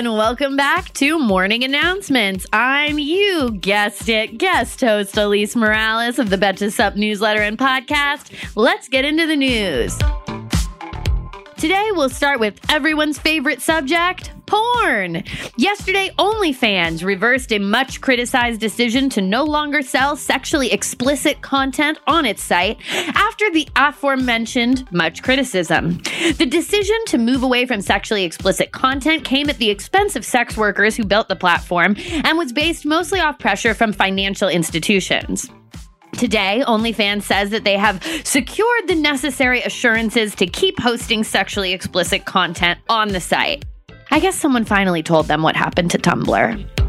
and welcome back to Morning Announcements. I'm you guessed it, guest host Elise Morales of the Betches Sup newsletter and podcast. Let's get into the news. Today, we'll start with everyone's favorite subject porn. Yesterday, OnlyFans reversed a much criticized decision to no longer sell sexually explicit content on its site after the aforementioned much criticism. The decision to move away from sexually explicit content came at the expense of sex workers who built the platform and was based mostly off pressure from financial institutions. Today, OnlyFans says that they have secured the necessary assurances to keep hosting sexually explicit content on the site. I guess someone finally told them what happened to Tumblr.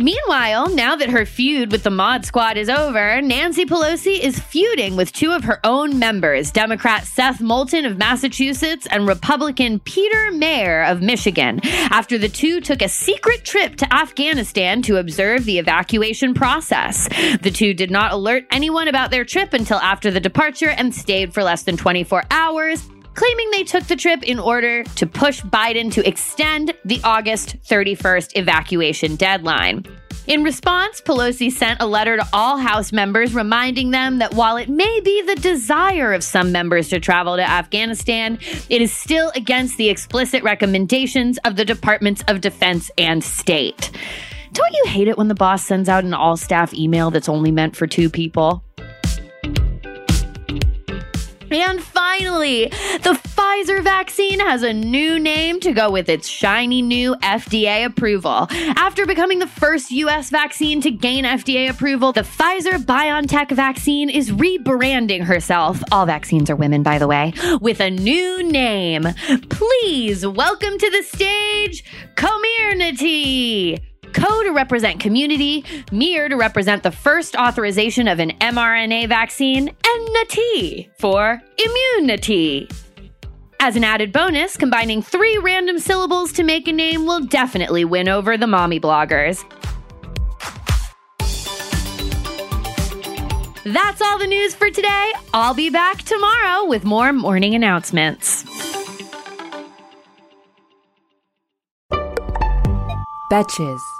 Meanwhile, now that her feud with the Mod Squad is over, Nancy Pelosi is feuding with two of her own members Democrat Seth Moulton of Massachusetts and Republican Peter Meijer of Michigan, after the two took a secret trip to Afghanistan to observe the evacuation process. The two did not alert anyone about their trip until after the departure and stayed for less than 24 hours claiming they took the trip in order to push Biden to extend the August 31st evacuation deadline. In response, Pelosi sent a letter to all House members reminding them that while it may be the desire of some members to travel to Afghanistan, it is still against the explicit recommendations of the Departments of Defense and State. Don't you hate it when the boss sends out an all staff email that's only meant for two people? And finally, the Pfizer vaccine has a new name to go with its shiny new FDA approval. After becoming the first US vaccine to gain FDA approval, the Pfizer BioNTech vaccine is rebranding herself. All vaccines are women, by the way, with a new name. Please welcome to the stage, Comirnaty. Co to represent community, Mir to represent the first authorization of an mRNA vaccine, and Nati for immunity. As an added bonus, combining three random syllables to make a name will definitely win over the mommy bloggers. That's all the news for today. I'll be back tomorrow with more morning announcements. Betches.